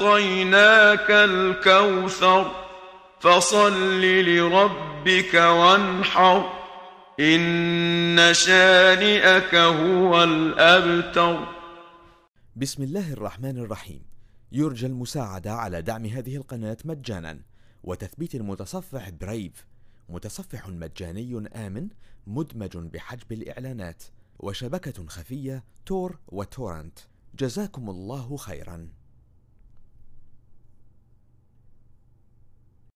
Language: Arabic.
أعطيناك الكوثر فصل لربك وانحر إن شانئك هو الأبتر بسم الله الرحمن الرحيم. يرجى المساعدة على دعم هذه القناة مجانا وتثبيت المتصفح برايف متصفح مجاني آمن مدمج بحجب الإعلانات وشبكة خفية تور وتورنت. جزاكم الله خيرا.